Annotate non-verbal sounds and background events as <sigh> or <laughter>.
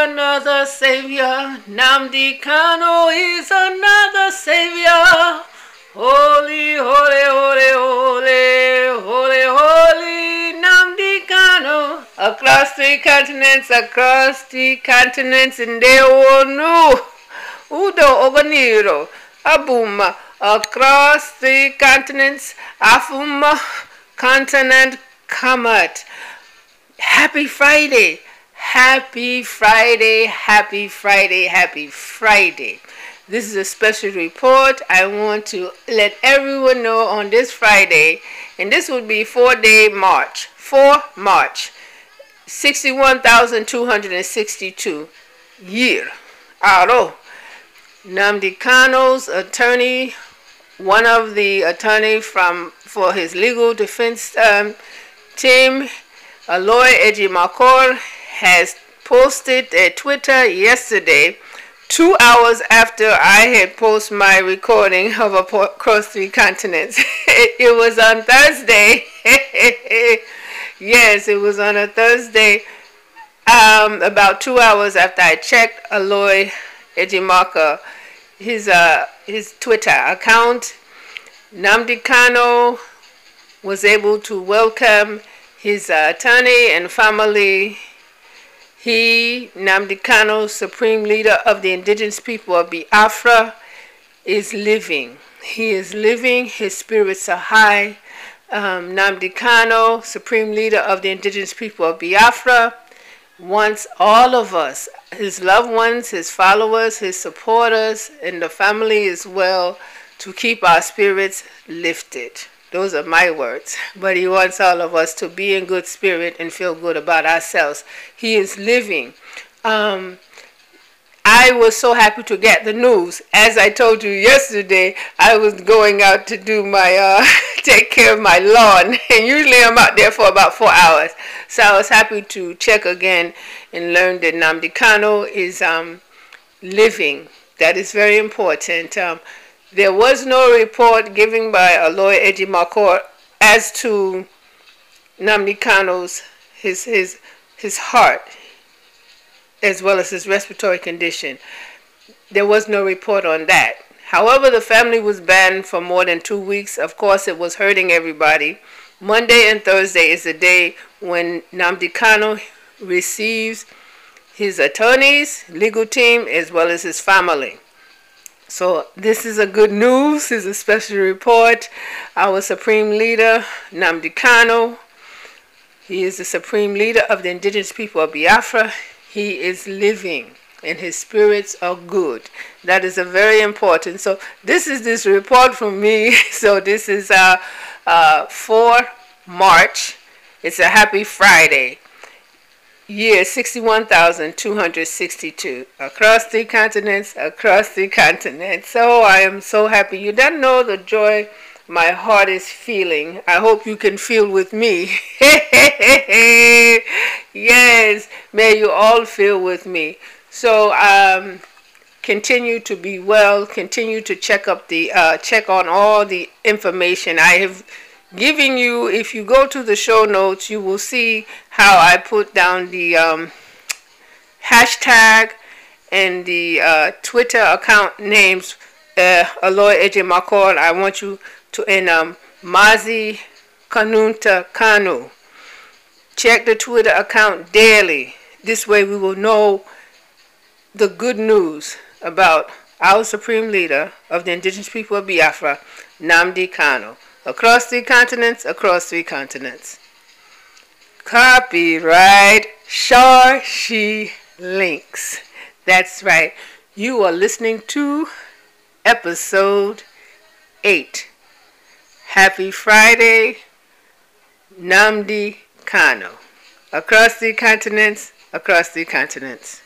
another Savior. Nnamdi Kanu is another Savior. Holy, holy, holy, holy, holy, holy Nnamdi Kanu. Across three continents, across three continents, and they all knew. Udo Oganiro, Abuma, across three continents, Afuma, continent, Kamat. Happy Friday. Happy Friday, happy Friday, happy Friday. This is a special report. I want to let everyone know on this Friday, and this would be 4 day March, 4 March, 61,262 year. Aro. Nnamdi Kanu's attorney, one of the attorney from for his legal defense um, team, Aloy Ejimakor, has posted a Twitter yesterday, two hours after I had posted my recording of Across Three Continents. <laughs> it was on Thursday. <laughs> yes, it was on a Thursday. Um, about two hours after I checked Aloy Ejimakor, his uh, his Twitter account, Nnamdi Kanu was able to welcome his uh, attorney and family he, Nnamdi Kanu, Supreme Leader of the Indigenous People of Biafra, is living. He is living. His spirits are high. Um, Nnamdi Kanu, Supreme Leader of the Indigenous People of Biafra, wants all of us, his loved ones, his followers, his supporters, and the family as well, to keep our spirits lifted. Those are my words. But he wants all of us to be in good spirit and feel good about ourselves. He is living. Um, I was so happy to get the news. As I told you yesterday, I was going out to do my, uh, <laughs> take care of my lawn. <laughs> And usually I'm out there for about four hours. So I was happy to check again and learn that Nnamdi Kanu is um, living. That is very important. Um, there was no report given by a lawyer, Ejimakor, as to Nnamdi Kanu's his his his heart as well as his respiratory condition. There was no report on that. However, the family was banned for more than two weeks. Of course, it was hurting everybody. Monday and Thursday is the day when Nnamdi Kanu receives his attorneys, legal team, as well as his family. So this is a good news. This is a special report. Our Supreme Leader, Nnamdi Kanu, he is the Supreme Leader of the indigenous people of Biafra. He is living and his spirits are good. That is a very important. So this is this report from me. <laughs> So this is uh, uh, for March. It's a happy Friday year 61,262 across the continents, across the continents. So I am so happy. You don't know the joy my heart is feeling. I hope you can feel with me. <laughs> yes, may you all feel with me. So um, continue to be well. Continue to check up the uh, check on all the information I have giving you, if you go to the show notes, you will see how I put down the um, hashtag and the uh, Twitter account names. Uh, Aloy Eje I want you to, in um, Mazi Kanunta Kanu. Check the Twitter account daily. This way we will know the good news about our Supreme Leader of the Indigenous People of Biafra, Namdi Kanu. Across three continents, across three continents. Copyright Shar She Links. That's right. You are listening to episode 8. Happy Friday, Nnamdi Kanu. Across the continents, across the continents.